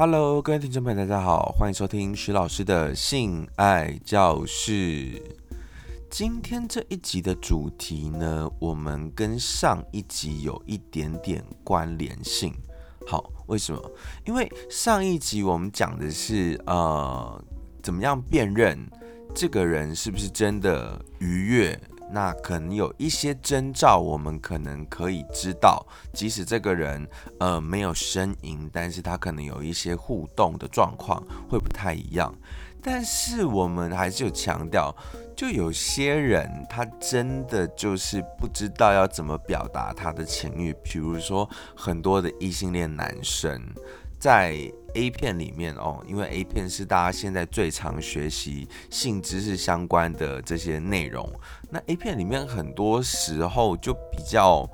Hello，各位听众朋友，大家好，欢迎收听徐老师的性爱教室。今天这一集的主题呢，我们跟上一集有一点点关联性。好，为什么？因为上一集我们讲的是呃，怎么样辨认这个人是不是真的愉悦。那可能有一些征兆，我们可能可以知道，即使这个人呃没有呻吟，但是他可能有一些互动的状况会不太一样。但是我们还是有强调，就有些人他真的就是不知道要怎么表达他的情欲，比如说很多的异性恋男生。在 A 片里面哦，因为 A 片是大家现在最常学习性知识相关的这些内容。那 A 片里面很多时候就比较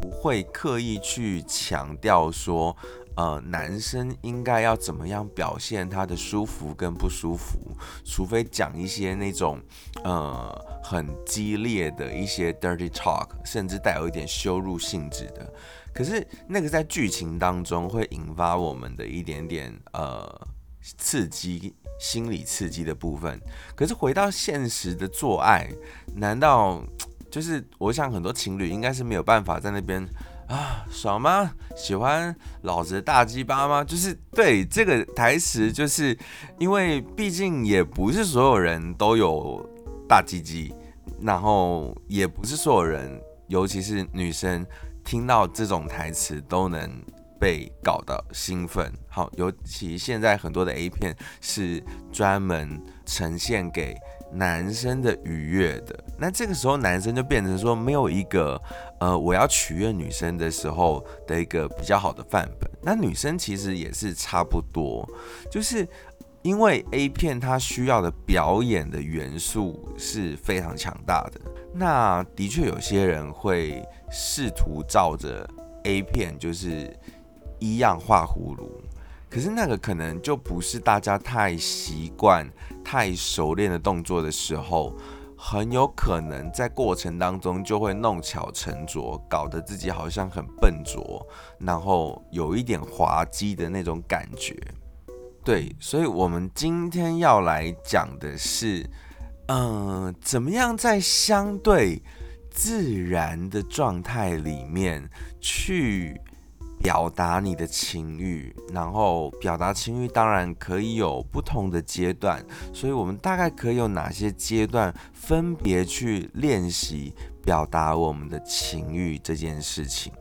不会刻意去强调说，呃，男生应该要怎么样表现他的舒服跟不舒服，除非讲一些那种呃很激烈的一些 dirty talk，甚至带有一点羞辱性质的。可是那个在剧情当中会引发我们的一点点呃刺激、心理刺激的部分。可是回到现实的做爱，难道就是我想很多情侣应该是没有办法在那边啊爽吗？喜欢老子的大鸡巴吗？就是对这个台词，就是因为毕竟也不是所有人都有大鸡鸡，然后也不是所有人，尤其是女生。听到这种台词都能被搞到兴奋，好，尤其现在很多的 A 片是专门呈现给男生的愉悦的，那这个时候男生就变成说没有一个呃我要取悦女生的时候的一个比较好的范本，那女生其实也是差不多，就是因为 A 片它需要的表演的元素是非常强大的。那的确有些人会试图照着 A 片，就是一样画葫芦，可是那个可能就不是大家太习惯、太熟练的动作的时候，很有可能在过程当中就会弄巧成拙，搞得自己好像很笨拙，然后有一点滑稽的那种感觉。对，所以我们今天要来讲的是。嗯，怎么样在相对自然的状态里面去表达你的情欲？然后表达情欲当然可以有不同的阶段，所以我们大概可以有哪些阶段分别去练习表达我们的情欲这件事情？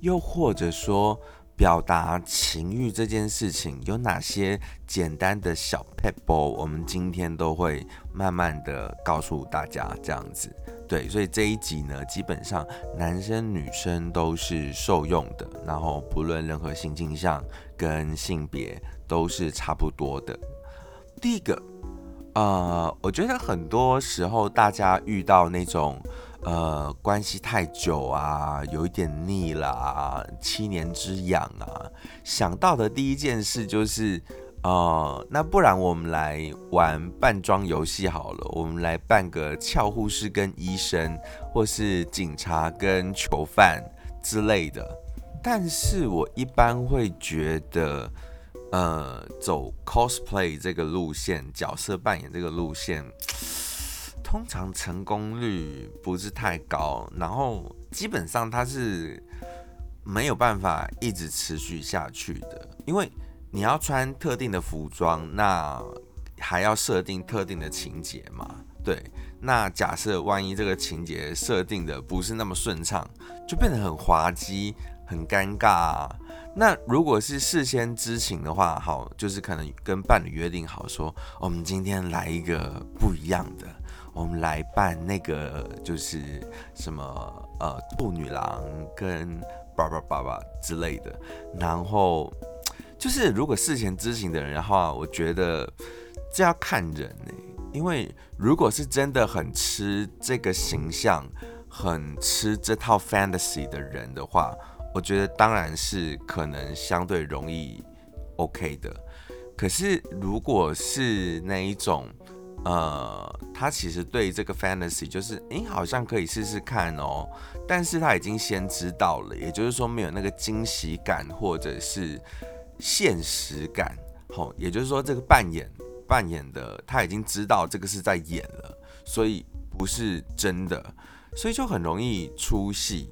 又或者说？表达情欲这件事情有哪些简单的小 pebble？我们今天都会慢慢的告诉大家这样子。对，所以这一集呢，基本上男生女生都是受用的，然后不论任何性倾向跟性别都是差不多的。第一个，呃，我觉得很多时候大家遇到那种。呃，关系太久啊，有一点腻了，七年之痒啊，想到的第一件事就是，哦，那不然我们来玩扮装游戏好了，我们来扮个俏护士跟医生，或是警察跟囚犯之类的。但是我一般会觉得，呃，走 cosplay 这个路线，角色扮演这个路线。通常成功率不是太高，然后基本上它是没有办法一直持续下去的，因为你要穿特定的服装，那还要设定特定的情节嘛。对，那假设万一这个情节设定的不是那么顺畅，就变得很滑稽、很尴尬。那如果是事先知情的话，好，就是可能跟伴侣约定好说，我们今天来一个不一样的。我们来扮那个就是什么呃兔女郎跟爸爸爸爸之类的，然后就是如果事前知情的人的话，我觉得这要看人呢，因为如果是真的很吃这个形象、很吃这套 fantasy 的人的话，我觉得当然是可能相对容易 OK 的。可是如果是那一种，呃，他其实对这个 fantasy 就是，诶，好像可以试试看哦，但是他已经先知道了，也就是说没有那个惊喜感或者是现实感。好，也就是说，这个扮演扮演的他已经知道这个是在演了，所以不是真的，所以就很容易出戏。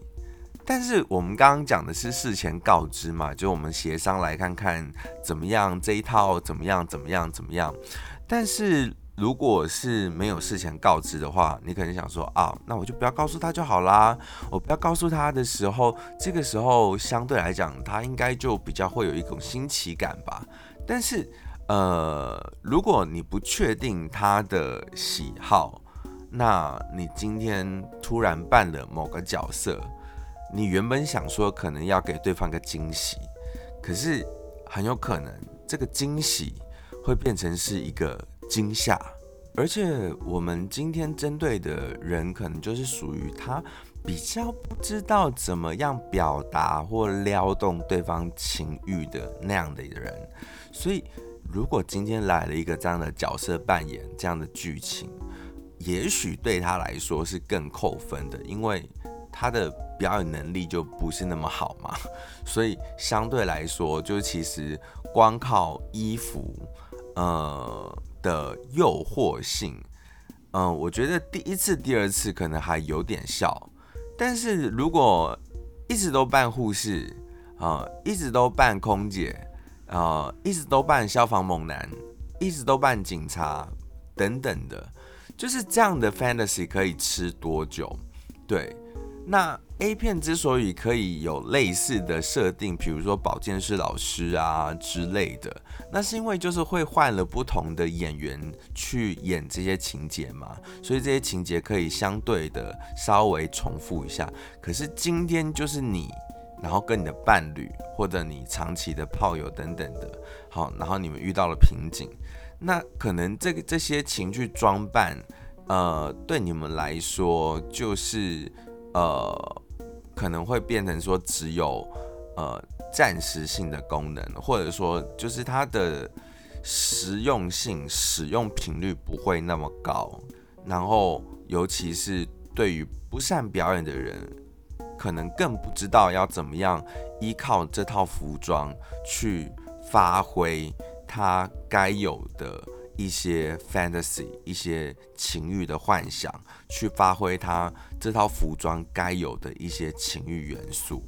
但是我们刚刚讲的是事前告知嘛，就我们协商来看看怎么样这一套怎么样怎么样怎么样。但是如果是没有事前告知的话，你可能想说啊，那我就不要告诉他就好啦。我不要告诉他的时候，这个时候相对来讲，他应该就比较会有一种新奇感吧。但是呃，如果你不确定他的喜好，那你今天突然扮了某个角色。你原本想说可能要给对方个惊喜，可是很有可能这个惊喜会变成是一个惊吓，而且我们今天针对的人可能就是属于他比较不知道怎么样表达或撩动对方情欲的那样的人，所以如果今天来了一个这样的角色扮演这样的剧情，也许对他来说是更扣分的，因为。他的表演能力就不是那么好嘛，所以相对来说，就其实光靠衣服，呃的诱惑性，嗯，我觉得第一次、第二次可能还有点效，但是如果一直都扮护士啊，一直都扮空姐啊，一直都扮消防猛男，一直都扮警察等等的，就是这样的 fantasy 可以吃多久？对。那 A 片之所以可以有类似的设定，比如说保健室老师啊之类的，那是因为就是会换了不同的演员去演这些情节嘛，所以这些情节可以相对的稍微重复一下。可是今天就是你，然后跟你的伴侣或者你长期的炮友等等的，好，然后你们遇到了瓶颈，那可能这个这些情绪装扮，呃，对你们来说就是。呃，可能会变成说只有呃暂时性的功能，或者说就是它的实用性、使用频率不会那么高。然后，尤其是对于不善表演的人，可能更不知道要怎么样依靠这套服装去发挥他该有的。一些 fantasy，一些情欲的幻想，去发挥他这套服装该有的一些情欲元素。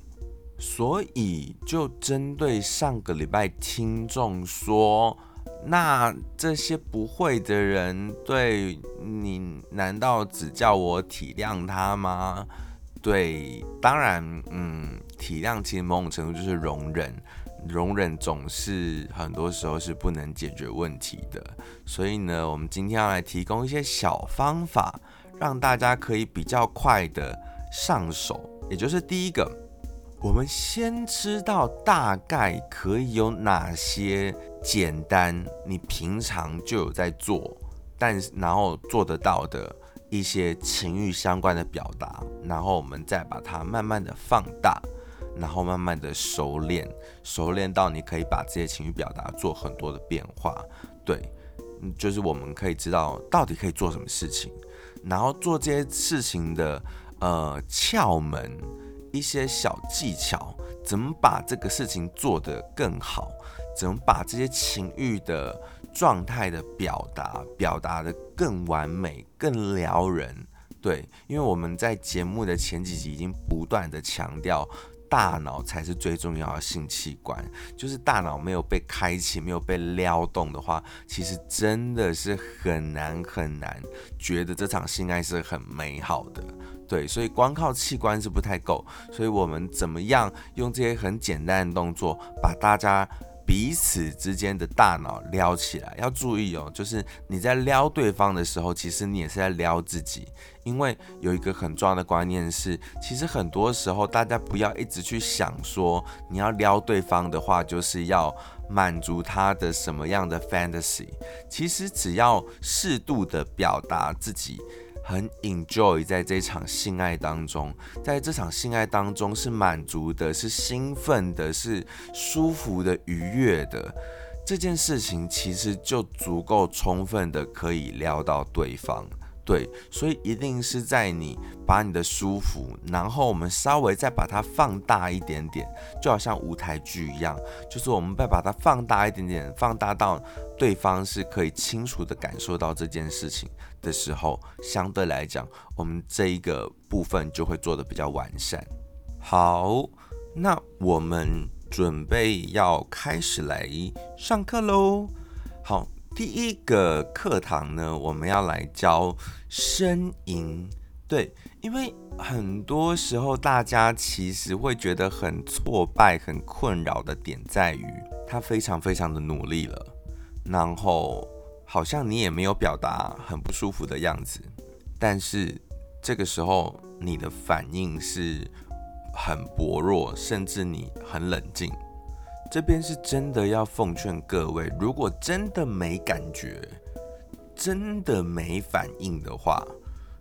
所以，就针对上个礼拜听众说，那这些不会的人，对你难道只叫我体谅他吗？对，当然，嗯，体谅其实某种程度就是容忍。容忍总是很多时候是不能解决问题的，所以呢，我们今天要来提供一些小方法，让大家可以比较快的上手。也就是第一个，我们先知道大概可以有哪些简单，你平常就有在做，但然后做得到的一些情欲相关的表达，然后我们再把它慢慢的放大。然后慢慢的熟练，熟练到你可以把这些情绪表达做很多的变化，对，就是我们可以知道到底可以做什么事情，然后做这些事情的呃窍门，一些小技巧，怎么把这个事情做得更好，怎么把这些情欲的状态的表达表达的更完美、更撩人，对，因为我们在节目的前几集已经不断的强调。大脑才是最重要的性器官，就是大脑没有被开启、没有被撩动的话，其实真的是很难很难觉得这场性爱是很美好的。对，所以光靠器官是不太够，所以我们怎么样用这些很简单的动作，把大家。彼此之间的大脑撩起来，要注意哦，就是你在撩对方的时候，其实你也是在撩自己，因为有一个很重要的观念是，其实很多时候大家不要一直去想说你要撩对方的话，就是要满足他的什么样的 fantasy，其实只要适度的表达自己。很 enjoy 在这场性爱当中，在这场性爱当中是满足的，是兴奋的，是舒服的、愉悦的，这件事情其实就足够充分的可以撩到对方。对，所以一定是在你把你的舒服，然后我们稍微再把它放大一点点，就好像舞台剧一样，就是我们再把它放大一点点，放大到对方是可以清楚的感受到这件事情的时候，相对来讲，我们这一个部分就会做的比较完善。好，那我们准备要开始来上课喽。好。第一个课堂呢，我们要来教呻吟。对，因为很多时候大家其实会觉得很挫败、很困扰的点在于，他非常非常的努力了，然后好像你也没有表达很不舒服的样子，但是这个时候你的反应是很薄弱，甚至你很冷静。这边是真的要奉劝各位，如果真的没感觉，真的没反应的话，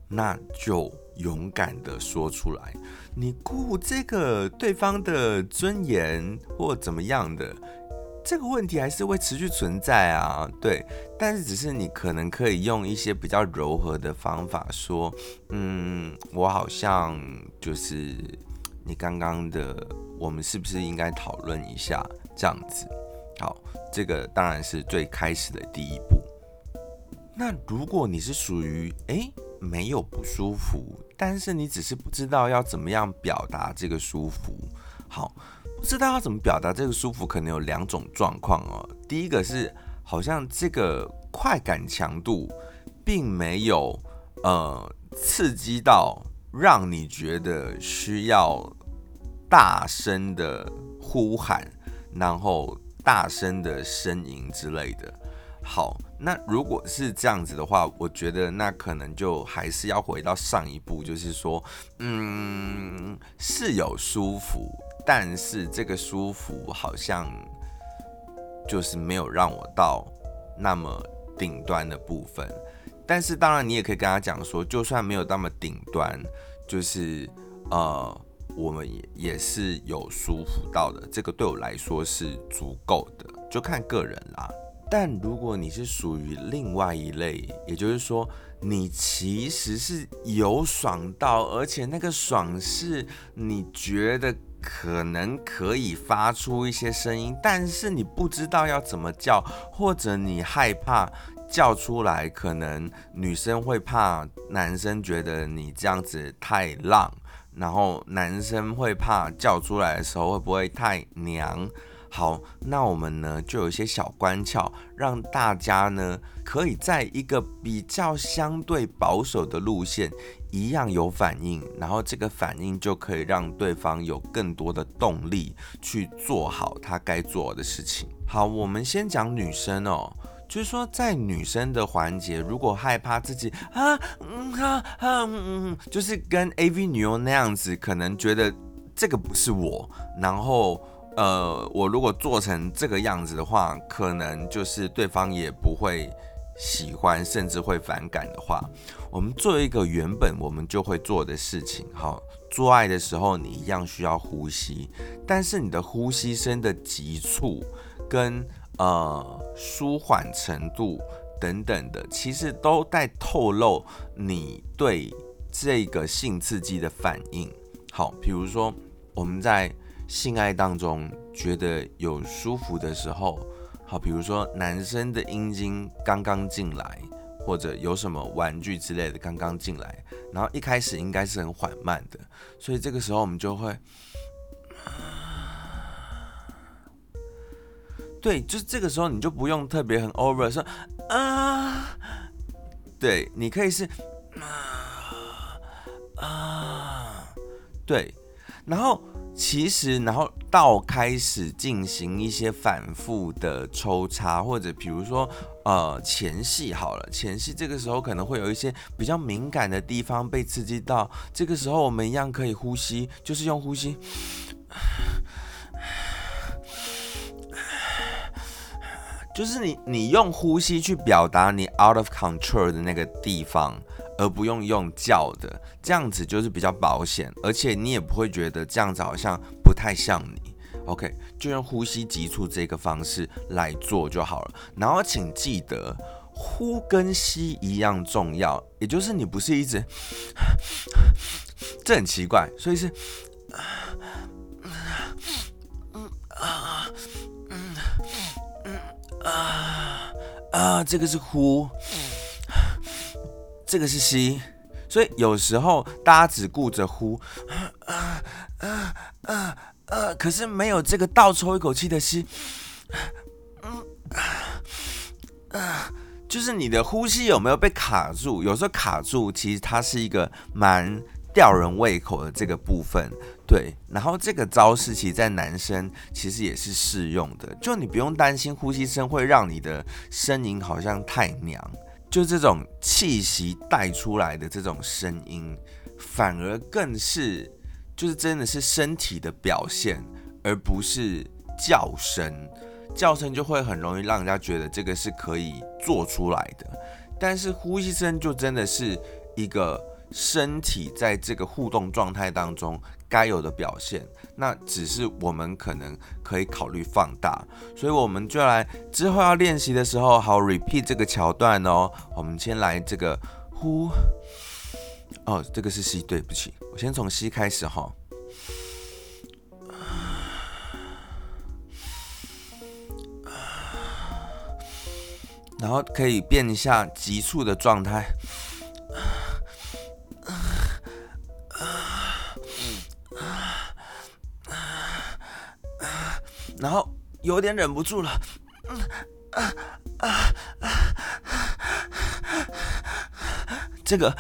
那就勇敢的说出来。你顾这个对方的尊严或怎么样的，这个问题还是会持续存在啊。对，但是只是你可能可以用一些比较柔和的方法说，嗯，我好像就是你刚刚的，我们是不是应该讨论一下？这样子，好，这个当然是最开始的第一步。那如果你是属于诶没有不舒服，但是你只是不知道要怎么样表达这个舒服，好，不知道要怎么表达这个舒服，可能有两种状况哦。第一个是好像这个快感强度并没有呃刺激到让你觉得需要大声的呼喊。然后大声的呻吟之类的。好，那如果是这样子的话，我觉得那可能就还是要回到上一步，就是说，嗯，是有舒服，但是这个舒服好像就是没有让我到那么顶端的部分。但是当然，你也可以跟他讲说，就算没有那么顶端，就是呃。我们也也是有舒服到的，这个对我来说是足够的，就看个人啦。但如果你是属于另外一类，也就是说，你其实是有爽到，而且那个爽是你觉得可能可以发出一些声音，但是你不知道要怎么叫，或者你害怕叫出来，可能女生会怕男生觉得你这样子太浪。然后男生会怕叫出来的时候会不会太娘？好，那我们呢就有一些小关窍，让大家呢可以在一个比较相对保守的路线一样有反应，然后这个反应就可以让对方有更多的动力去做好他该做的事情。好，我们先讲女生哦。就是说，在女生的环节，如果害怕自己啊，嗯啊啊嗯嗯，就是跟 AV 女优那样子，可能觉得这个不是我，然后呃，我如果做成这个样子的话，可能就是对方也不会喜欢，甚至会反感的话，我们做一个原本我们就会做的事情，好，做爱的时候你一样需要呼吸，但是你的呼吸声的急促跟。呃，舒缓程度等等的，其实都在透露你对这个性刺激的反应。好，比如说我们在性爱当中觉得有舒服的时候，好，比如说男生的阴茎刚刚进来，或者有什么玩具之类的刚刚进来，然后一开始应该是很缓慢的，所以这个时候我们就会。对，就是这个时候，你就不用特别很 over 说啊，对你可以是啊啊，对，然后其实，然后到开始进行一些反复的抽插，或者比如说呃前戏好了，前戏这个时候可能会有一些比较敏感的地方被刺激到，这个时候我们一样可以呼吸，就是用呼吸。就是你，你用呼吸去表达你 out of control 的那个地方，而不用用叫的，这样子就是比较保险，而且你也不会觉得这样子好像不太像你。OK，就用呼吸急促这个方式来做就好了。然后请记得，呼跟吸一样重要，也就是你不是一直，这很奇怪，所以是，啊，啊啊，这个是呼，这个是吸，所以有时候大家只顾着呼，啊啊啊啊，可是没有这个倒抽一口气的吸。嗯啊，就是你的呼吸有没有被卡住？有时候卡住，其实它是一个蛮吊人胃口的这个部分。对，然后这个招式其实，在男生其实也是适用的。就你不用担心呼吸声会让你的声音好像太娘，就这种气息带出来的这种声音，反而更是就是真的是身体的表现，而不是叫声。叫声就会很容易让人家觉得这个是可以做出来的，但是呼吸声就真的是一个身体在这个互动状态当中该有的表现，那只是我们可能可以考虑放大，所以我们就来之后要练习的时候，好 repeat 这个桥段哦。我们先来这个呼，哦，这个是吸，对不起，我先从吸开始哈。然后可以变一下急促的状态，然后有点忍不住了，这个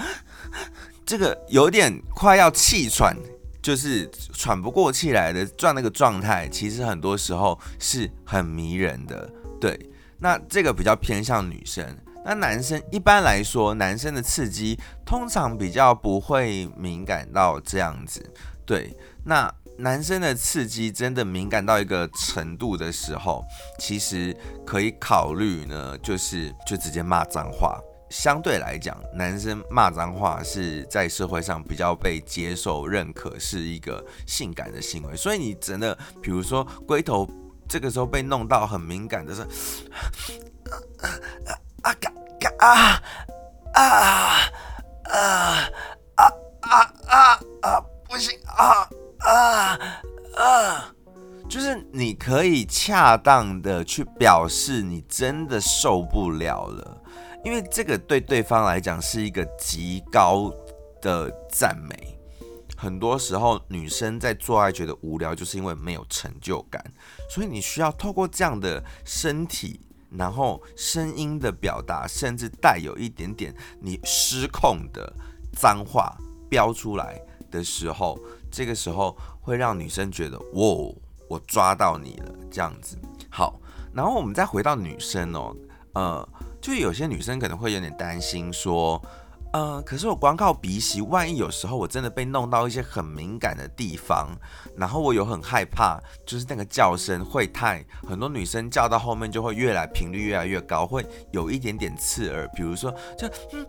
这个有点快要气喘，就是喘不过气来的状那个状态，其实很多时候是很迷人的，对。那这个比较偏向女生，那男生一般来说，男生的刺激通常比较不会敏感到这样子。对，那男生的刺激真的敏感到一个程度的时候，其实可以考虑呢，就是就直接骂脏话。相对来讲，男生骂脏话是在社会上比较被接受认可，是一个性感的行为。所以你真的，比如说龟头。这个时候被弄到很敏感的是，啊啊嘎啊啊啊啊啊啊啊不行啊啊啊！就是你可以恰当的去表示你真的受不了了，因为这个对对方来讲是一个极高的赞美。很多时候，女生在做爱觉得无聊，就是因为没有成就感。所以你需要透过这样的身体，然后声音的表达，甚至带有一点点你失控的脏话飙出来的时候，这个时候会让女生觉得，哇，我抓到你了，这样子。好，然后我们再回到女生哦，呃，就有些女生可能会有点担心说。嗯，可是我光靠鼻息，万一有时候我真的被弄到一些很敏感的地方，然后我有很害怕，就是那个叫声会太，很多女生叫到后面就会越来频率越来越高，会有一点点刺耳。比如说，就嗯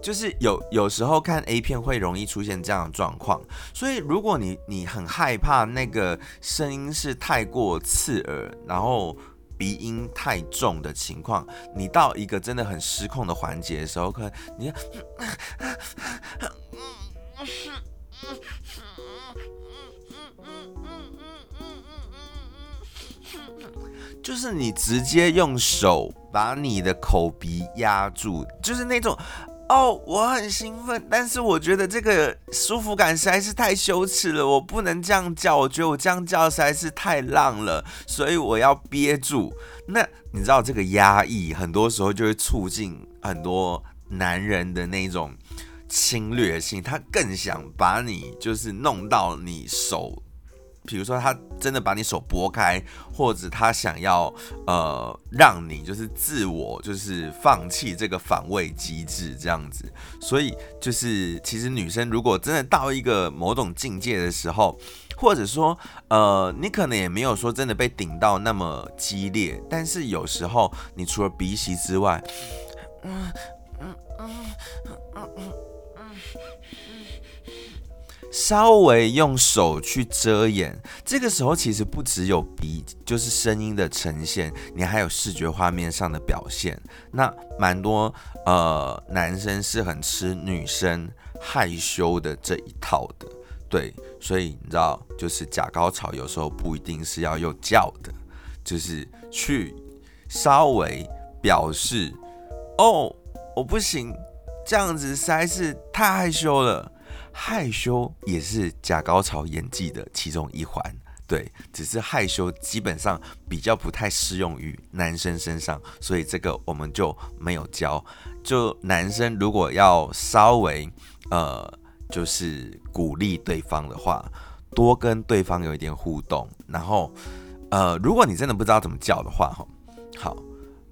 就是有有时候看 A 片会容易出现这样的状况，所以如果你你很害怕那个声音是太过刺耳，然后。鼻音太重的情况，你到一个真的很失控的环节的时候，可能你，就是你直接用手把你的口鼻压住，就是那种。哦，我很兴奋，但是我觉得这个舒服感实在是太羞耻了，我不能这样叫，我觉得我这样叫实在是太浪了，所以我要憋住。那你知道这个压抑，很多时候就会促进很多男人的那种侵略性，他更想把你就是弄到你手。比如说，他真的把你手拨开，或者他想要呃让你就是自我就是放弃这个防卫机制这样子，所以就是其实女生如果真的到一个某种境界的时候，或者说呃你可能也没有说真的被顶到那么激烈，但是有时候你除了鼻息之外，嗯嗯嗯嗯嗯嗯。稍微用手去遮掩。这个时候其实不只有鼻，就是声音的呈现，你还有视觉画面上的表现。那蛮多呃男生是很吃女生害羞的这一套的，对，所以你知道，就是假高潮有时候不一定是要用叫的，就是去稍微表示哦，我不行。这样子实在是太害羞了，害羞也是假高潮演技的其中一环。对，只是害羞基本上比较不太适用于男生身上，所以这个我们就没有教。就男生如果要稍微呃，就是鼓励对方的话，多跟对方有一点互动，然后呃，如果你真的不知道怎么叫的话，哈，好，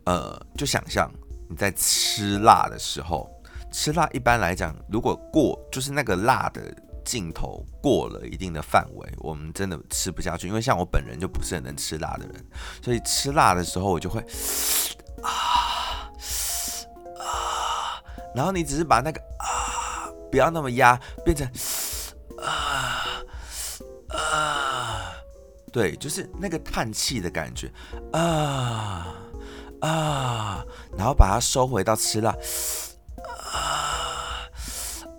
呃，就想象你在吃辣的时候。吃辣一般来讲，如果过就是那个辣的镜头过了一定的范围，我们真的吃不下去。因为像我本人就不是很能吃辣的人，所以吃辣的时候我就会啊啊，然后你只是把那个啊不要那么压，变成啊啊，对，就是那个叹气的感觉啊啊，然后把它收回到吃辣。啊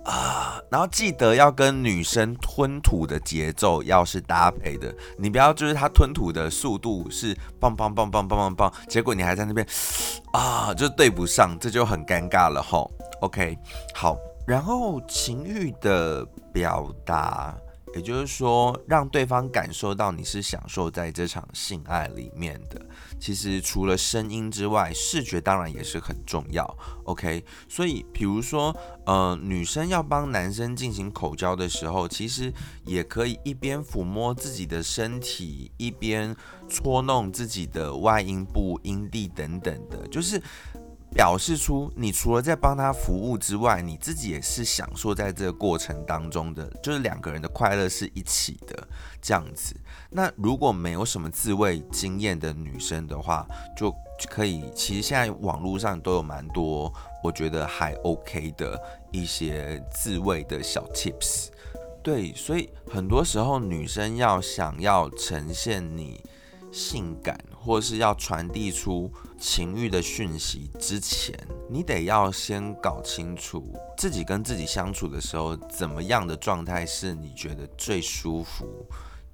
啊！然后记得要跟女生吞吐的节奏要是搭配的，你不要就是她吞吐的速度是棒棒棒棒棒棒棒，结果你还在那边 啊，就对不上，这就很尴尬了吼。OK，好，然后情欲的表达。也就是说，让对方感受到你是享受在这场性爱里面的。其实除了声音之外，视觉当然也是很重要。OK，所以比如说，呃，女生要帮男生进行口交的时候，其实也可以一边抚摸自己的身体，一边搓弄自己的外阴部、阴蒂等等的，就是。表示出你除了在帮他服务之外，你自己也是享受在这个过程当中的，就是两个人的快乐是一起的这样子。那如果没有什么自慰经验的女生的话，就可以，其实现在网络上都有蛮多，我觉得还 OK 的一些自慰的小 tips。对，所以很多时候女生要想要呈现你性感。或是要传递出情欲的讯息之前，你得要先搞清楚自己跟自己相处的时候，怎么样的状态是你觉得最舒服、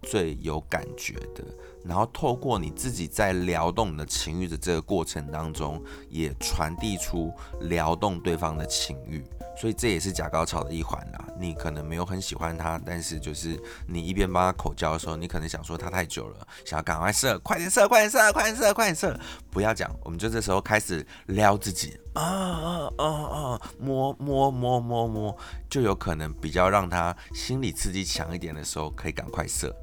最有感觉的。然后透过你自己在撩动你的情欲的这个过程当中，也传递出撩动对方的情欲。所以这也是假高潮的一环啦。你可能没有很喜欢他，但是就是你一边帮他口交的时候，你可能想说他太久了，想要赶快射，快点射，快点射，快点射，快点射。不要讲，我们就这时候开始撩自己啊啊啊啊，摸摸摸摸摸，就有可能比较让他心理刺激强一点的时候，可以赶快射。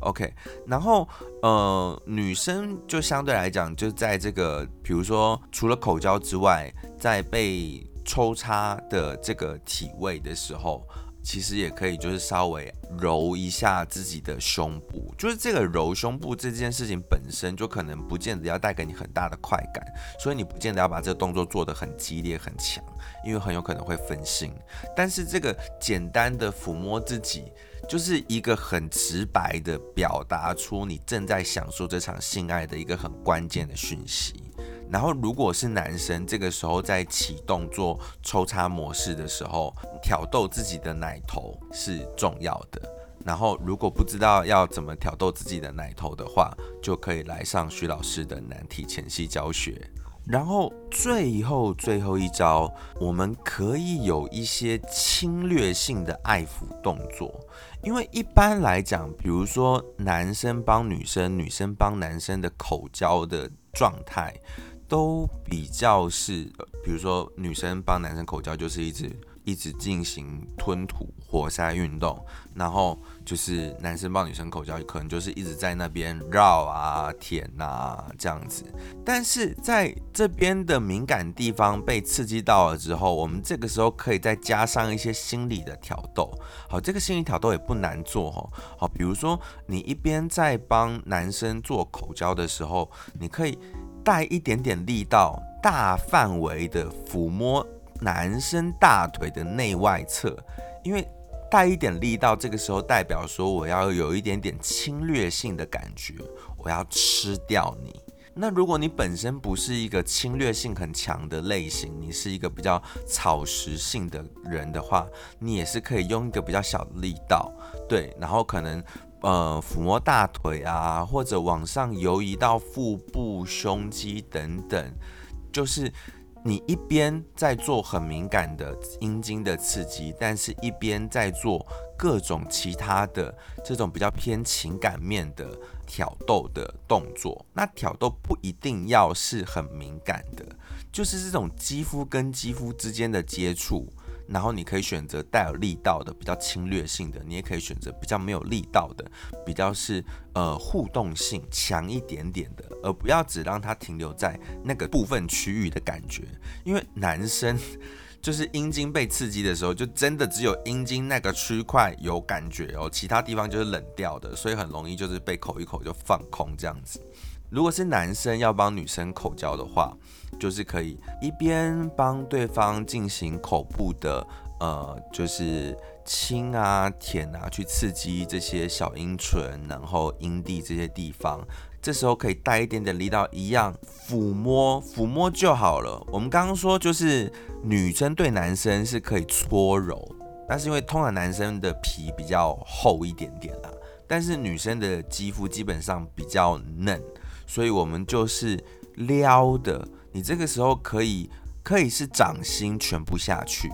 OK，然后呃，女生就相对来讲，就在这个比如说除了口交之外，在被抽插的这个体位的时候，其实也可以就是稍微揉一下自己的胸部，就是这个揉胸部这件事情本身就可能不见得要带给你很大的快感，所以你不见得要把这个动作做得很激烈很强，因为很有可能会分心。但是这个简单的抚摸自己，就是一个很直白的表达出你正在享受这场性爱的一个很关键的讯息。然后，如果是男生，这个时候在启动做抽插模式的时候，挑逗自己的奶头是重要的。然后，如果不知道要怎么挑逗自己的奶头的话，就可以来上徐老师的难题前戏教学。然后，最后最后一招，我们可以有一些侵略性的爱抚动作，因为一般来讲，比如说男生帮女生，女生帮男生的口交的状态。都比较是，比如说女生帮男生口交，就是一直一直进行吞吐活塞运动，然后就是男生帮女生口交，可能就是一直在那边绕啊、舔啊这样子。但是在这边的敏感地方被刺激到了之后，我们这个时候可以再加上一些心理的挑逗。好，这个心理挑逗也不难做哈。好，比如说你一边在帮男生做口交的时候，你可以。带一点点力道，大范围的抚摸男生大腿的内外侧，因为带一点力道，这个时候代表说我要有一点点侵略性的感觉，我要吃掉你。那如果你本身不是一个侵略性很强的类型，你是一个比较草食性的人的话，你也是可以用一个比较小的力道，对，然后可能呃抚摸大腿啊，或者往上游移到腹部、胸肌等等，就是你一边在做很敏感的阴茎的刺激，但是一边在做各种其他的这种比较偏情感面的。挑逗的动作，那挑逗不一定要是很敏感的，就是这种肌肤跟肌肤之间的接触，然后你可以选择带有力道的，比较侵略性的，你也可以选择比较没有力道的，比较是呃互动性强一点点的，而不要只让它停留在那个部分区域的感觉，因为男生。就是阴茎被刺激的时候，就真的只有阴茎那个区块有感觉哦，其他地方就是冷掉的，所以很容易就是被口一口就放空这样子。如果是男生要帮女生口交的话，就是可以一边帮对方进行口部的呃，就是亲啊、舔啊，去刺激这些小阴唇，然后阴蒂这些地方。这时候可以带一点点力道，一样抚摸抚摸就好了。我们刚刚说就是女生对男生是可以搓揉，但是因为通常男生的皮比较厚一点点啦，但是女生的肌肤基本上比较嫩，所以我们就是撩的。你这个时候可以可以是掌心全部下去，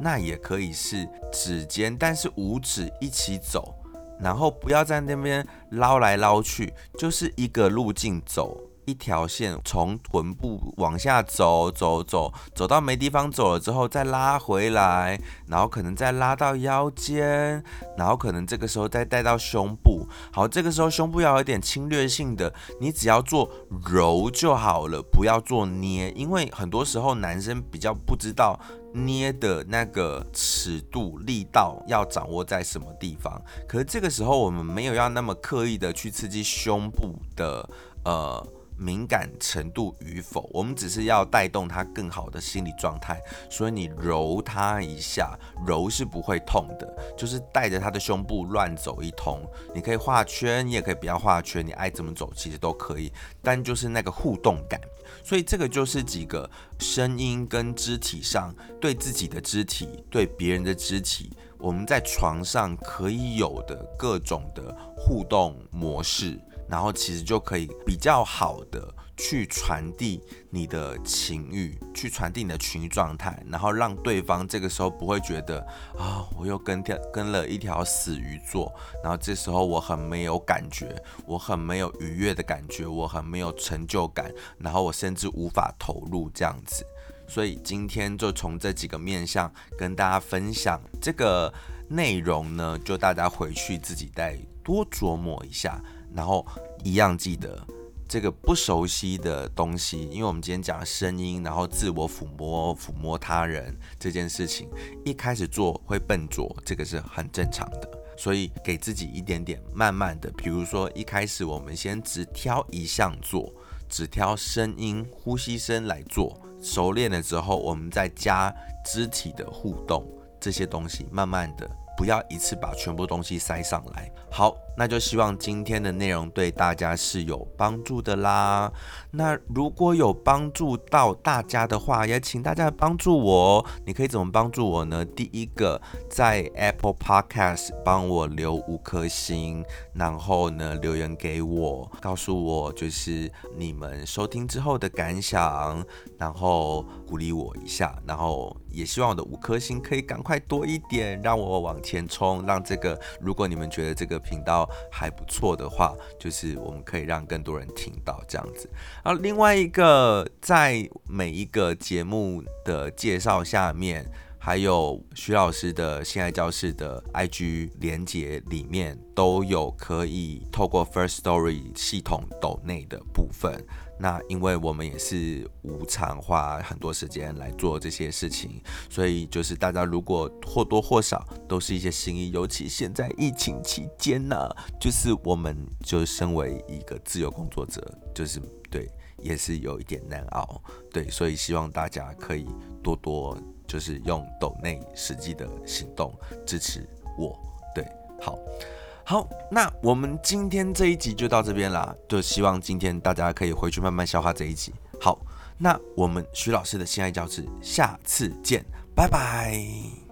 那也可以是指尖，但是五指一起走。然后不要在那边捞来捞去，就是一个路径走一条线，从臀部往下走走走，走到没地方走了之后再拉回来，然后可能再拉到腰间，然后可能这个时候再带到胸部。好，这个时候胸部要有点侵略性的，你只要做揉就好了，不要做捏，因为很多时候男生比较不知道。捏的那个尺度力道要掌握在什么地方？可是这个时候我们没有要那么刻意的去刺激胸部的呃敏感程度与否，我们只是要带动他更好的心理状态。所以你揉他一下，揉是不会痛的，就是带着他的胸部乱走一通。你可以画圈，你也可以不要画圈，你爱怎么走其实都可以，但就是那个互动感。所以这个就是几个声音跟肢体上对自己的肢体、对别人的肢体，我们在床上可以有的各种的互动模式，然后其实就可以比较好的。去传递你的情欲，去传递你的情欲状态，然后让对方这个时候不会觉得啊，我又跟条跟了一条死鱼做，然后这时候我很没有感觉，我很没有愉悦的感觉，我很没有成就感，然后我甚至无法投入这样子。所以今天就从这几个面向跟大家分享这个内容呢，就大家回去自己再多琢磨一下，然后一样记得。这个不熟悉的东西，因为我们今天讲声音，然后自我抚摸、抚摸他人这件事情，一开始做会笨拙，这个是很正常的。所以给自己一点点，慢慢的，比如说一开始我们先只挑一项做，只挑声音、呼吸声来做，熟练了之后，我们再加肢体的互动这些东西，慢慢的。不要一次把全部东西塞上来。好，那就希望今天的内容对大家是有帮助的啦。那如果有帮助到大家的话，也请大家帮助我。你可以怎么帮助我呢？第一个，在 Apple Podcast 帮我留五颗星，然后呢留言给我，告诉我就是你们收听之后的感想，然后鼓励我一下，然后也希望我的五颗星可以赶快多一点，让我往填充，让这个如果你们觉得这个频道还不错的话，就是我们可以让更多人听到这样子。然后另外一个，在每一个节目的介绍下面，还有徐老师的性爱教室的 IG 连接里面，都有可以透过 First Story 系统抖内的部分。那因为我们也是无偿花很多时间来做这些事情，所以就是大家如果或多或少都是一些心意，尤其现在疫情期间呢，就是我们就身为一个自由工作者，就是对也是有一点难熬，对，所以希望大家可以多多就是用抖内实际的行动支持我。对，好，好，那我们今天这一集就到这边啦，就希望今天大家可以回去慢慢消化这一集。好，那我们徐老师的心爱教室下次见，拜拜。